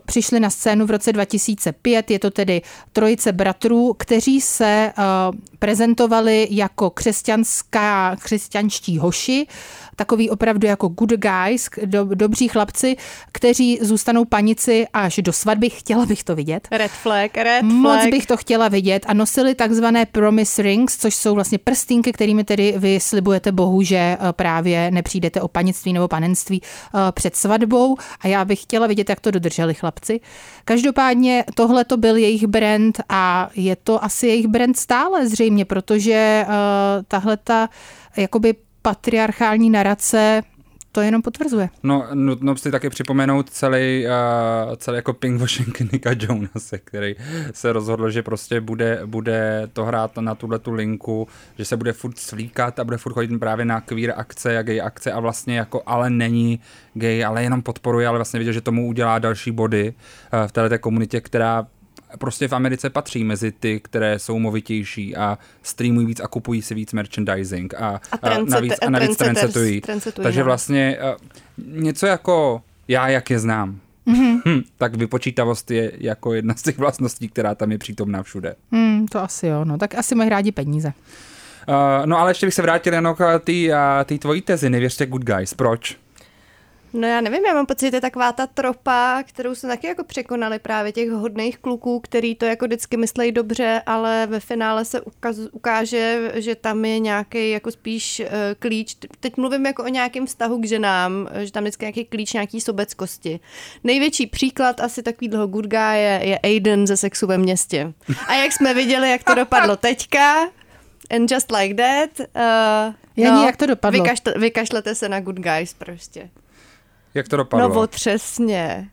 přišli na scénu v roce 2005, je to tedy trojice bratrů, kteří se uh, prezentovali jako křesťanská, křesťanští hoši, takový opravdu jako good guys, do, dobří chlapci, kteří zůstanou panici až do svatby. Chtěla bych to vidět. Red flag, red Moc flag. bych to chtěla vidět a nosili takzvané promise rings, což jsou vlastně prstínky, kterými tedy vy slibujete Bohu, že eh, právě nepřijdete o panictví nebo panenství eh, před svatbou a já bych chtěla vidět, jak to dodrželi chlapci. Každopádně tohle to byl jejich brand a je to asi jejich brand stále zřejmě, protože uh, tahle ta jakoby patriarchální narace to jenom potvrzuje. No, nutno si taky připomenout celý, uh, celý jako pinkwashing Nika Jonase, který se rozhodl, že prostě bude, bude to hrát na tuhle tu linku, že se bude furt slíkat a bude furt chodit právě na queer akce a gay akce a vlastně jako ale není gay, ale jenom podporuje, ale vlastně viděl, že tomu udělá další body uh, v této komunitě, která prostě v Americe patří mezi ty, které jsou movitější a streamují víc a kupují si víc merchandising a, A trendset- navíc, a navíc trendsetují. Takže no. vlastně uh, něco jako já, jak je znám, mm-hmm. hm, tak vypočítavost je jako jedna z těch vlastností, která tam je přítomná všude. Hmm, to asi jo, no. Tak asi mají rádi peníze. Uh, no ale ještě bych se vrátil jenom k té tvojí tezi, nevěřte good guys. Proč? No já nevím, já mám pocit, je taková ta tropa, kterou jsme taky jako překonali právě těch hodných kluků, který to jako vždycky myslejí dobře, ale ve finále se ukaz, ukáže, že tam je nějaký jako spíš uh, klíč. Teď mluvím jako o nějakém vztahu k ženám, že tam vždycky nějaký klíč nějaký sobeckosti. Největší příklad asi takovýhle good guy je, je Aiden ze Sexu ve městě. A jak jsme viděli, jak to dopadlo teďka, and just like that, uh, Jani, jak to dopadlo? Vykašle, vykašlete se na good guys prostě. Jak to dopadlo? No otřesně.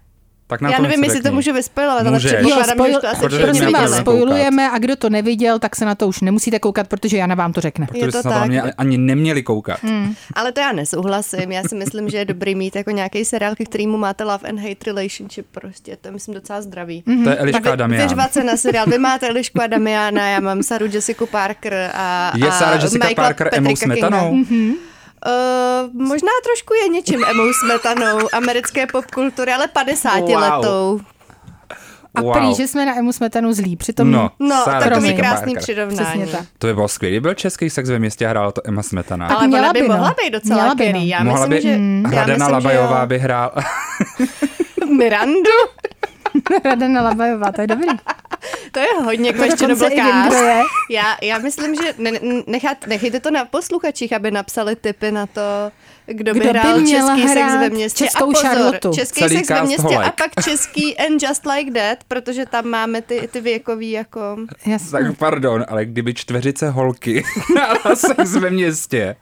tak na Já to nevím, jestli řekni. to můžu vyspojovat, ale Můžeš. předpokládám, že spojil- to asi Prosím vás, spojujeme a kdo to neviděl, tak se na to už nemusíte koukat, protože Jana vám to řekne. Protože Je to jsme na to tak. mě ani neměli koukat. Hmm. Ale to já nesouhlasím. Já si myslím, že je dobrý mít jako nějaký seriál, ke kterému máte love and hate relationship prostě. To je myslím docela zdravý. To je Eliška Vy- Damian. Vyřvat se na seriál. Vy máte Elišku a Damiana, já mám Saru Jessica Parker a, Je a Sarah Jessica Michaela Parker Patricka Emou Smetanou? Kinga. Uh, možná trošku je něčím Emou Smetanou americké popkultury, ale 50 Wow. letou. A Wow. prý, že jsme na Emu Smetanu zlí, přitom No, No, takový krásný přirovnání. přesně tak. To by bylo skvělé, byl český sex ve městě a hrála to Emma Smetana. Ale měla ona by by, no. mohla být docela Měla by, no. Kerry. Já Mohla myslím, by že... myslím, že Labajová jo. by hrál. Mirandu? Radena Labajová, to je dobrý. To je hodně je. Já, já myslím, že ne, ne- nechat, nechejte to na posluchačích, aby napsali tipy na to, kdo by Kdo by hrál měl český sex hrát ve městě. českou a pozor, Charlotu. český Celý sex ve městě holek. a pak český And Just Like That, protože tam máme ty, ty věkový jako... Jasně. tak pardon, ale kdyby čtveřice holky hrála sex ve městě,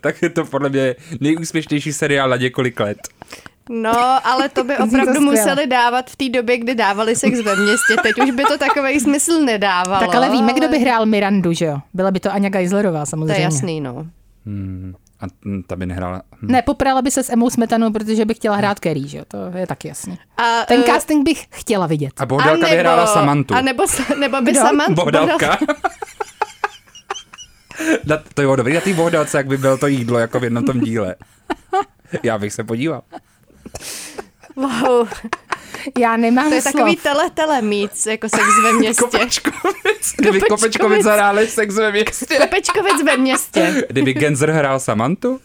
tak je to podle mě nejúspěšnější seriál na několik let. No, ale to by to opravdu skvěle. museli dávat v té době, kdy dávali sex ve městě. Teď už by to takový smysl nedávalo. Tak ale víme, kdo by hrál Mirandu, že jo? Byla by to Aňa Geislerová To samozřejmě. je jasný, no. Hmm. A ta by nehrála. Hm. Ne, poprala by se s Emou Smetanou, protože by chtěla hrát Kerry, že jo? To je taky jasný. A, Ten eh, casting bych chtěla vidět. A Bohdalka by hrála Samantu. A nebo, nebo by? Samantu. Bohdalka. Na, to je dobrý na té bohdalce, jak by bylo to jídlo jako v jednom tom díle. Já bych se podíval. Wow, Já nemám to je slov. takový tele-tele mít jako sex ve městě. Kopečkovic. Kdyby Kopečkovic. Hráli sex ve městě. Kopečkovic ve městě. Kdyby Genzer hrál Samantu?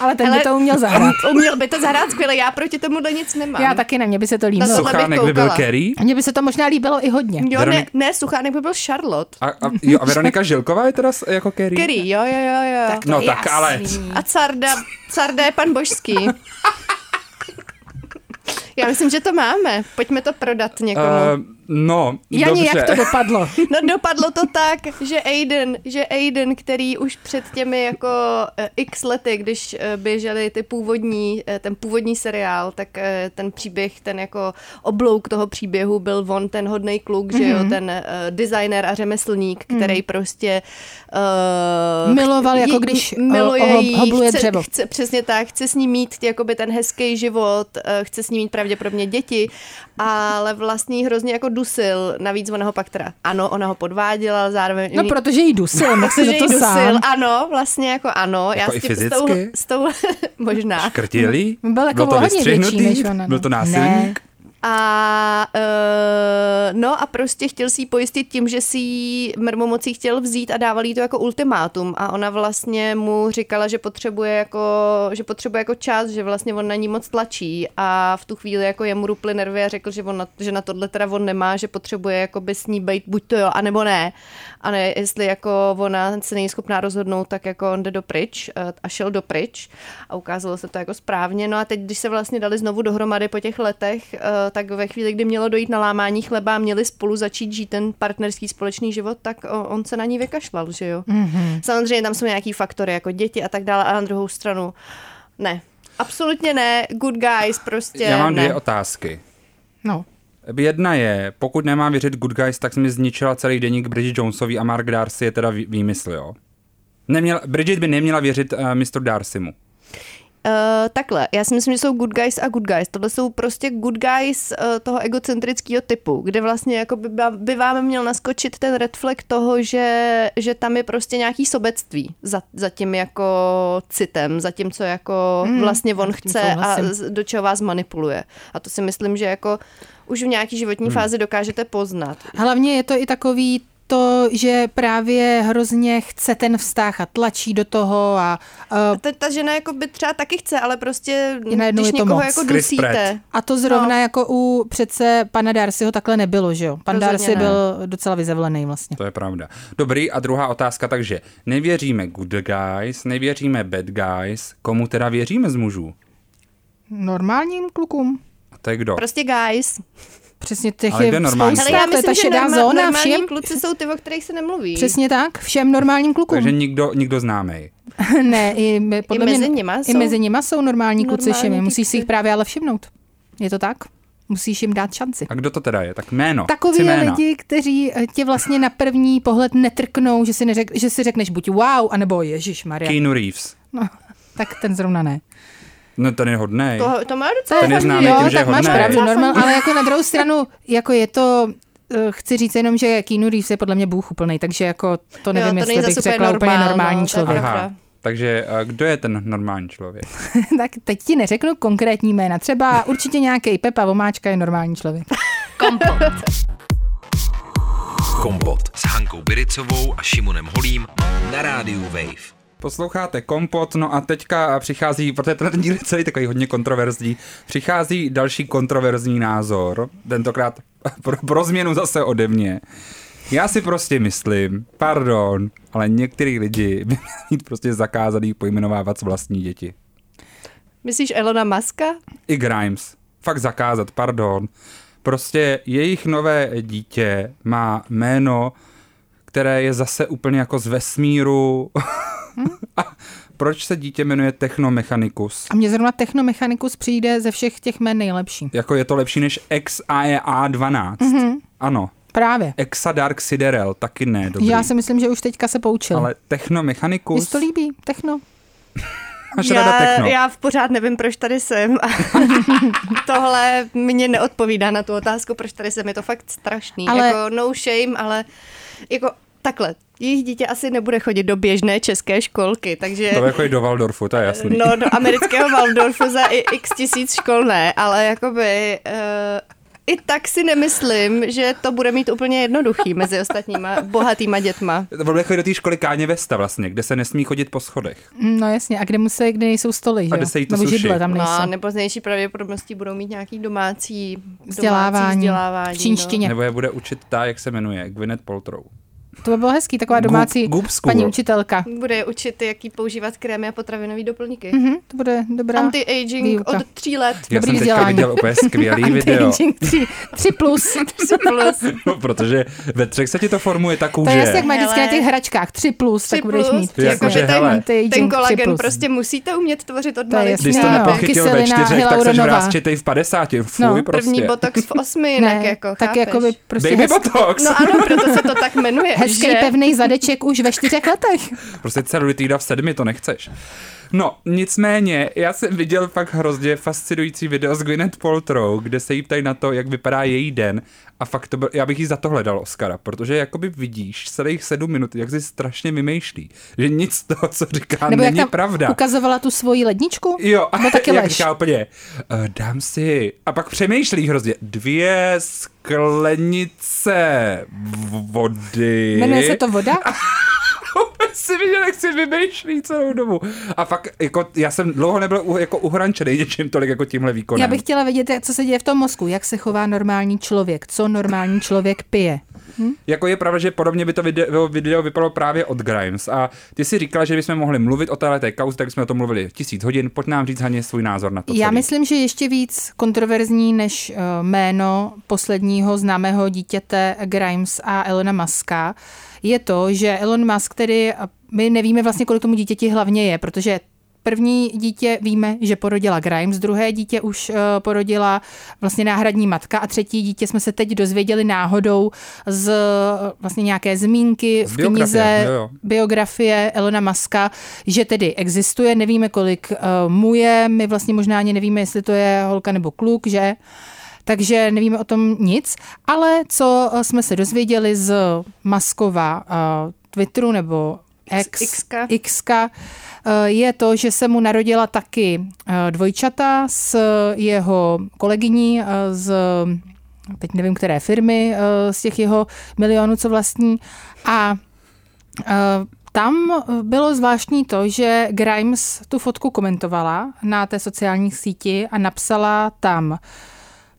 Ale ten Hele, by to uměl zahrát. Uměl by to zahrát skvěle, já proti tomuhle nic nemám. Já taky ne, mně by se to líbilo. Suchánek by byl. Kerry? Mně by se to možná líbilo i hodně. Jo, ne, Veronik- ne, Suchánek by byl Charlotte. A, a, jo, a Veronika Žilková je teda jako Kerry? Kerry, jo, jo, jo, jo. Tak No tak ale-. A Carda, Carda je pan Božský. Já myslím, že to máme. Pojďme to prodat někomu. Uh, no, Jani, dobře. jak to dopadlo? No dopadlo to tak, že Aiden, že Aiden, který už před těmi jako eh, x lety, když eh, běžely ty původní, eh, ten původní seriál, tak ten příběh, ten jako oblouk toho příběhu byl on, ten hodný kluk, mm-hmm. že jo, ten uh, designer a řemeslník, který prostě uh, Miloval, jako když, eh, oho- hobluje chce, dřevo. Chce, přesně tak, chce s ní mít jakoby ten hezký život, chce s ní mít pravděpodobně děti, ale vlastně hrozně jako dusil, navíc ona ho pak teda, ano, ona ho podváděla, ale zároveň... No, protože jí dusil, Protože jí to dusil, sám. ano, vlastně jako ano. Jako i s, tím, s, tou, s tou, možná. Krtilí? Byl jako Byl to hodně vystřihnutý? větší než ona, no. Byl to Ne. A uh, no a prostě chtěl si ji pojistit tím, že si ji mrmomocí chtěl vzít a dával jí to jako ultimátum a ona vlastně mu říkala, že potřebuje jako, že potřebuje jako čas, že vlastně on na ní moc tlačí a v tu chvíli jako jemu ruply nervy a řekl, že, on na, že na tohle teda on nemá, že potřebuje jako by s ní být buď to jo, anebo ne. A ne, jestli jako ona se není schopná rozhodnout, tak jako on jde do pryč eh, a šel do pryč a ukázalo se to jako správně. No a teď, když se vlastně dali znovu dohromady po těch letech, eh, tak ve chvíli, kdy mělo dojít na lámání chleba a měli spolu začít žít ten partnerský společný život, tak o, on se na ní vykašlal, že jo. Mm-hmm. Samozřejmě tam jsou nějaký faktory jako děti a tak dále a na druhou stranu ne. Absolutně ne, good guys prostě Já mám ne. dvě otázky. No. Jedna je, pokud nemám věřit Good Guys, tak mi zničila celý deník Bridget Jonesový a Mark Darcy je teda vý- výmysl, jo? Neměla, Bridget by neměla věřit uh, Mr. Darcymu. takhle, já si myslím, že jsou good guys a good guys. Tohle jsou prostě good guys uh, toho egocentrického typu, kde vlastně jako by, by vám měl naskočit ten red flag toho, že, že tam je prostě nějaký sobectví za, za tím jako citem, za tím, co jako mm, vlastně on chce a do čeho vás manipuluje. A to si myslím, že jako už v nějaký životní hmm. fázi dokážete poznat. Hlavně je to i takový to, že právě hrozně chce ten vztah a tlačí do toho a... Uh, ta, ta žena jako by třeba taky chce, ale prostě když je to někoho moc. jako dusíte. A to zrovna no. jako u přece pana Darcyho takhle nebylo, že jo? Pan Rozhodně Darcy ne. byl docela vyzevlený vlastně. To je pravda. Dobrý a druhá otázka, takže nevěříme good guys, nevěříme bad guys, komu teda věříme z mužů? Normálním klukům. To je kdo? Prostě guys. Přesně těch Ale je normální spousta, já myslím, to je ta šedá norma, zóna. Normální všem... kluci jsou ty, o kterých se nemluví. Přesně tak, všem normálním klukům. Takže nikdo, nikdo známý. ne, i, podle I mezi mě, nima jsou, i mezi nima jsou normální, normální kluci všemi. Musíš si jich právě ale všimnout. Je to tak? Musíš jim dát šanci. A kdo to teda je? Tak jméno. Takový lidi, kteří eh, tě vlastně na první pohled netrknou, že si, neřek, že si řekneš buď wow, anebo Ježíš Maria. Keanu Reeves. No, tak ten zrovna ne. No ten je hodný. To, to má docela Ten je známý jo, tím, že tak je máš pravdu, normál, ale jako na druhou stranu, jako je to eh, chci říct jenom, že Keanu Reeves je podle mě bůh úplný, takže jako to nevím, jo, to jestli bych řekla normál, úplně normální no, člověk. Aha. Takže eh, kdo je ten normální člověk? tak teď ti neřeknu konkrétní jména. Třeba určitě nějaký Pepa Vomáčka je normální člověk. Kompot. Kompot s Hankou Biricovou a Šimonem Holím na rádiu Wave. Posloucháte Kompot, no a teďka přichází, protože ten díl je celý takový hodně kontroverzní, přichází další kontroverzní názor, tentokrát pro, pro změnu zase ode mě. Já si prostě myslím, pardon, ale některý lidi by měli mít prostě zakázaný pojmenovávat vlastní děti. Myslíš Elona Muska? I Grimes. Fakt zakázat, pardon. Prostě jejich nové dítě má jméno, které je zase úplně jako z vesmíru. A proč se dítě jmenuje Technomechanikus? A mně zrovna Technomechanikus přijde ze všech těch jmen nejlepší. Jako je to lepší než XAEA12. Mm-hmm. Ano. Právě. Exa Dark Siderel, taky ne, dobrý. Já si myslím, že už teďka se poučil. Ale Technomechanikus... Mně to líbí, Techno. Máš já, techno. já v pořád nevím, proč tady jsem. Tohle mě neodpovídá na tu otázku, proč tady jsem. Je to fakt strašný. Ale... Jako no shame, ale jako takhle, jejich dítě asi nebude chodit do běžné české školky, takže... To jako i do Waldorfu, to je jasný. No, do amerického Waldorfu za x tisíc škol ne, ale jakoby... Uh, i tak si nemyslím, že to bude mít úplně jednoduchý mezi ostatníma bohatýma dětma. To bude chodit do té školy Káně Vesta vlastně, kde se nesmí chodit po schodech. No jasně, a kde musí, kde nejsou stoly, a kde se jí to Nebo židle tam nejsou. No, nebo z nejší pravděpodobností budou mít nějaký domácí vzdělávání, domácí vzdělávání v čínštině. No. Nebo je bude učit ta, jak se jmenuje, Gwyneth Paltrow. To by bylo hezký, taková domácí Goob, paní učitelka. Bude učit, jaký používat krémy a potravinové doplňky. Mm-hmm, to bude dobrá Anti-aging výuka. od tří let. Já Dobrý jsem teďka viděl úplně skvělý video. Tři, tři plus. tři plus. no, protože ve třech se ti to formuje tak kůže. To je jak mají vždycky na těch hračkách. Tři plus, tři tak budeš plus. mít. Jako, že, ten, ten kolagen prostě musíte umět tvořit od malička. Když to nepochytil ve čtyřech, tak seš vrázčitej v padesáti. Fuj, no, prostě. První botox v osmi, jinak jako, Tak jako by prostě Baby botox. No ano, proto se to tak jmenuje. Hezký, pevný zadeček už ve čtyřech letech. Prostě celulitída v sedmi to nechceš. No, nicméně, já jsem viděl fakt hrozně fascinující video s Gwyneth Paltrow, kde se jí ptají na to, jak vypadá její den a fakt to byl, já bych jí za tohle dal Oscara, protože jakoby vidíš celých sedm minut, jak si strašně vymýšlí, že nic z toho, co říká, Nebo není jak tam pravda. ukazovala tu svoji ledničku? Jo, Nebo taky jak lež. říká úplně, uh, dám si, a pak přemýšlí hrozně, dvě sklenice vody. Jmenuje se to voda? si viděl, jak si vymýšlí celou dobu. A fakt, jako, já jsem dlouho nebyl u, jako uhrančený něčím tolik jako tímhle výkonem. Já bych chtěla vědět, co se děje v tom mozku, jak se chová normální člověk, co normální člověk pije. Hm? Jako je pravda, že podobně by to video, video vypadalo právě od Grimes. A ty si říkala, že bychom mohli mluvit o téhle kauze, tak jsme o tom mluvili tisíc hodin. Pojď nám říct Haně svůj názor na to. Já celý. myslím, že ještě víc kontroverzní než uh, jméno posledního známého dítěte Grimes a Elona Muska je to, že Elon Musk tedy, my nevíme vlastně, kolik tomu dítěti hlavně je, protože první dítě víme, že porodila Grimes, druhé dítě už uh, porodila vlastně náhradní matka a třetí dítě jsme se teď dozvěděli náhodou z uh, vlastně nějaké zmínky Z v biografie, knize jo, jo. biografie Elona Muska, že tedy existuje, nevíme kolik uh, mu je, my vlastně možná ani nevíme, jestli to je holka nebo kluk, že? Takže nevíme o tom nic, ale co eh, jsme se dozvěděli z Maskova Twitteru nebo X, Xka. Xka, eh, je to, že se mu narodila taky eh, dvojčata s jeho kolegyní eh, z teď nevím, které firmy eh, z těch jeho milionů, co vlastní. A eh, tam bylo zvláštní to, že Grimes tu fotku komentovala na té sociální síti a napsala tam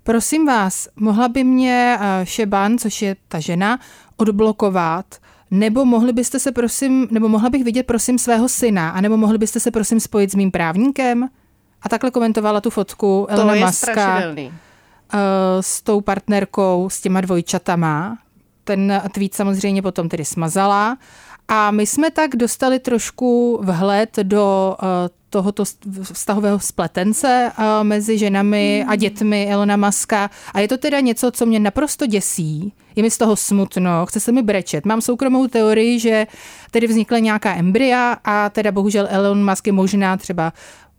Prosím vás, mohla by mě eh, Šeban, což je ta žena, odblokovat, nebo mohli byste se prosím, nebo mohla bych vidět prosím svého syna, anebo mohli byste se prosím spojit s mým právníkem? A takhle komentovala tu fotku To Elona je strašidelný. eh, s tou partnerkou, s těma dvojčatama. Ten tweet samozřejmě potom tedy smazala. A my jsme tak dostali trošku vhled do eh, tohoto vztahového spletence eh, mezi ženami a dětmi Elona Muska. A je to teda něco, co mě naprosto děsí. Je mi z toho smutno, chce se mi brečet. Mám soukromou teorii, že tedy vznikla nějaká embrya a teda bohužel Elon Musk je možná třeba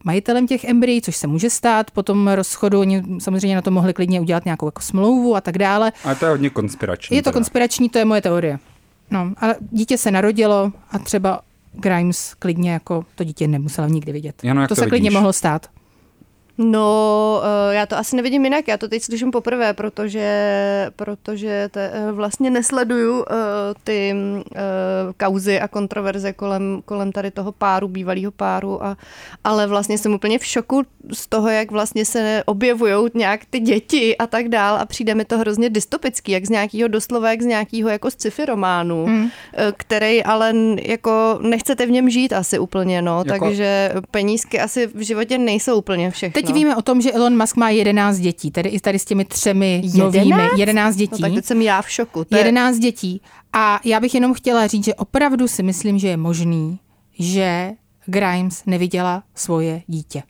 majitelem těch embryí, což se může stát. Po tom rozchodu oni samozřejmě na to mohli klidně udělat nějakou jako smlouvu a tak dále. Ale to je hodně konspirační. Je to teda. konspirační, to je moje teorie. No, ale dítě se narodilo a třeba Grimes klidně jako to dítě nemusela nikdy vidět. Jano, to to se klidně vidíš? mohlo stát. No, eh, já to asi nevidím jinak, já to teď slyším poprvé, protože, protože te, eh, vlastně nesleduju eh, ty eh, kauzy a kontroverze kolem, kolem tady toho páru, bývalého páru, a, ale vlastně jsem úplně v šoku z toho, jak vlastně se objevují nějak ty děti a tak dál a přijde mi to hrozně dystopický, jak z nějakého doslova, jak z nějakého jako sci-fi románu, hmm. který ale jako nechcete v něm žít asi úplně, no, Jako- takže penízky asi v životě nejsou úplně všechno. Teď víme o tom, že Elon Musk má 11 dětí, tedy i tady s těmi třemi novými. 11 No dětí. tak teď jsem já v šoku. To je, 11 dětí. A já bych jenom chtěla říct, že opravdu si myslím, že je možný, že Grimes neviděla svoje dítě.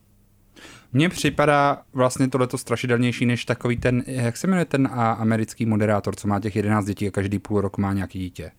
Mně připadá vlastně tohleto strašidelnější než takový ten, jak se jmenuje ten americký moderátor, co má těch 11 dětí a každý půl rok má nějaký dítě.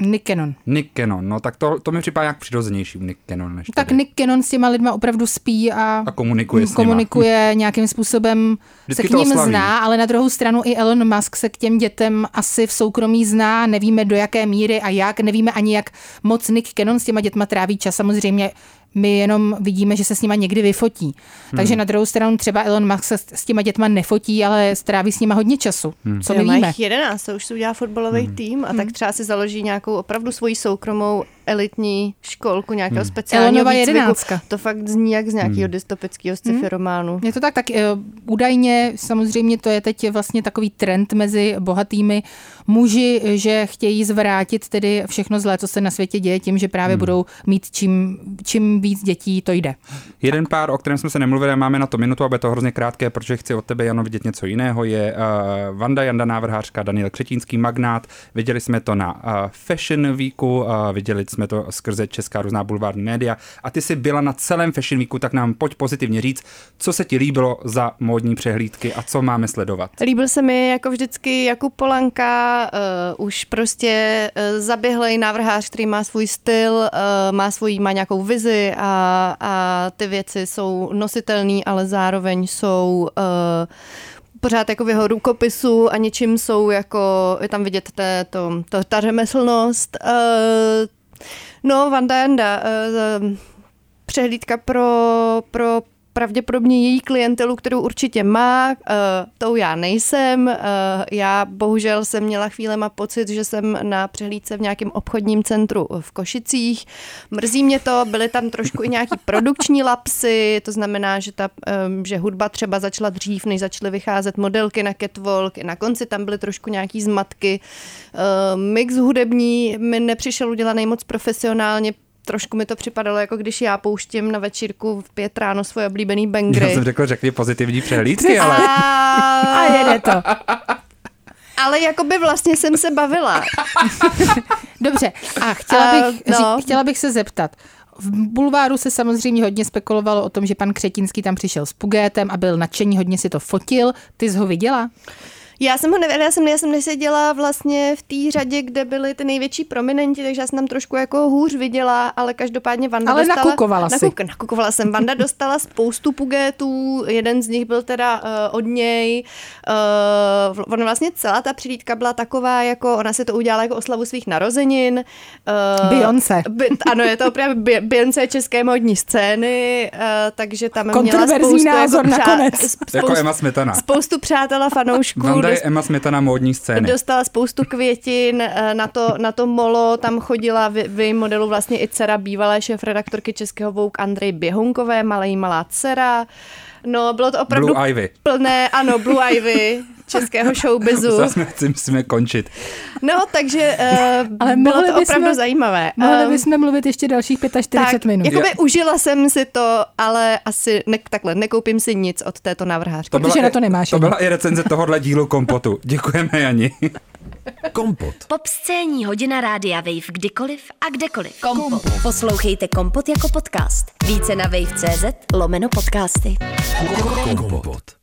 Nick Cannon. Nick Cannon, no tak to, to mi připadá jak přirozenější Nick Cannon než Tak tady. Nick Cannon s těma lidma opravdu spí a, A komunikuje s komunikuje nějakým způsobem, Vždycky se k ním oslaví. zná, ale na druhou stranu i Elon Musk se k těm dětem asi v soukromí zná, nevíme do jaké míry a jak, nevíme ani jak moc Nick Cannon s těma dětma tráví čas, samozřejmě my jenom vidíme, že se s nima někdy vyfotí. Hmm. Takže na druhou stranu třeba Elon Musk se s těma dětma nefotí, ale stráví s nima hodně času. Hmm. Co Jo, my má víme? jich 11, to už si udělá fotbalový tým a tak třeba si založí nějakou opravdu svoji soukromou elitní školku nějakého Hmm. speciálního Elonova výcviku. jedenáctka. To fakt zní jak z nějakého dystopického sci-fi románu. Je to tak, tak eh, údajně samozřejmě to je teď vlastně takový trend mezi bohatými muži, že chtějí zvrátit tedy všechno zlé, co se na světě děje tím, že právě hmm. budou mít čím, čím víc dětí, to jde. Jeden pár, o kterém jsme se nemluvili, a máme na to minutu, aby to hrozně krátké, protože chci od tebe, Jano, vidět něco jiného, je uh, Vanda Janda návrhářka, Daniel Křetínský, magnát. Viděli jsme to na uh, Fashion Weeku, uh, viděli jsme to skrze česká různá bulvární média a ty jsi byla na celém Fashion Weeku, tak nám pojď pozitivně říct, co se ti líbilo za módní přehlídky a co máme sledovat. Líbil se mi jako vždycky Jakub Polanka, uh, už prostě uh, zaběhlej návrhář, který má svůj styl, uh, má svůj, má nějakou vizi a, a ty věci jsou nositelné, ale zároveň jsou uh, pořád jako v jeho rukopisu a něčím jsou jako, je tam vidět té, to, to, ta řemeslnost. Uh, no, Vanda Janda, uh, přehlídka pro, pro pravděpodobně její klientelu, kterou určitě má, uh, tou já nejsem. Uh, já bohužel jsem měla chvílema pocit, že jsem na přehlídce v nějakém obchodním centru v Košicích. Mrzí mě to, byly tam trošku i nějaký produkční lapsy, to znamená, že, ta, um, že hudba třeba začala dřív, než začaly vycházet modelky na catwalk, na konci tam byly trošku nějaký zmatky. Uh, mix hudební mi nepřišel udělaný moc profesionálně, trošku mi to připadalo, jako když já pouštím na večírku v pět ráno svoje oblíbený Já bangry. jsem řekl, řekni pozitivní přehlídky, ale A, A jede to. ale jakoby vlastně jsem se bavila. Dobře, a chtěla A, bych, no. no. chtěla bych se zeptat, v bulváru se samozřejmě hodně spekulovalo o tom, že pan Křetínský tam přišel s Pugétem a byl nadšený, hodně si to fotil. Ty jsi ho viděla? Já jsem ho nevěděla, já jsem, já jsem neseděla vlastně v té řadě, kde byly ty největší prominenti, takže já jsem tam trošku jako hůř viděla, ale každopádně Vanda ale dostala... nakukovala nakuk, si. Nakukovala jsem. Vanda dostala spoustu pugétů, jeden z nich byl teda uh, od něj. Uh, ona vlastně celá ta přilídka byla taková, jako ona se to udělala jako oslavu svých narozenin. Uh, Beyoncé. By, ano, je to opravdu Beyoncé české modní scény, uh, takže tam měla spoustu názor jako nakonec. Přá, spoustu, jako Emma Smetana. Spoustu přátel a fanoušků Vanda je Emma Smetana módní scény. Dostala spoustu květin, eh, na to, na to molo tam chodila v, v jejím modelu vlastně i dcera bývalé šéf-redaktorky Českého Vouk Andrej Běhunkové, malé malá dcera. No, bylo to opravdu Blue Ivy. plné, ano, Blue Ivy českého showbizu. Zase musíme končit. No, takže uh, Ale bylo to opravdu jsme, zajímavé. Mohli um, bychom mluvit ještě dalších 45 tak, minut. Jakoby Já. užila jsem si to, ale asi ne, takhle nekoupím si nic od této návrhářky. To protože na to nemáš. To byla i recenze tohohle dílu Kompotu. Děkujeme, Jani. Kompot. Pop scéní hodina rádia Wave kdykoliv a kdekoliv. Kompot. Poslouchejte Kompot jako podcast. Více na wave.cz lomeno podcasty. Kompot.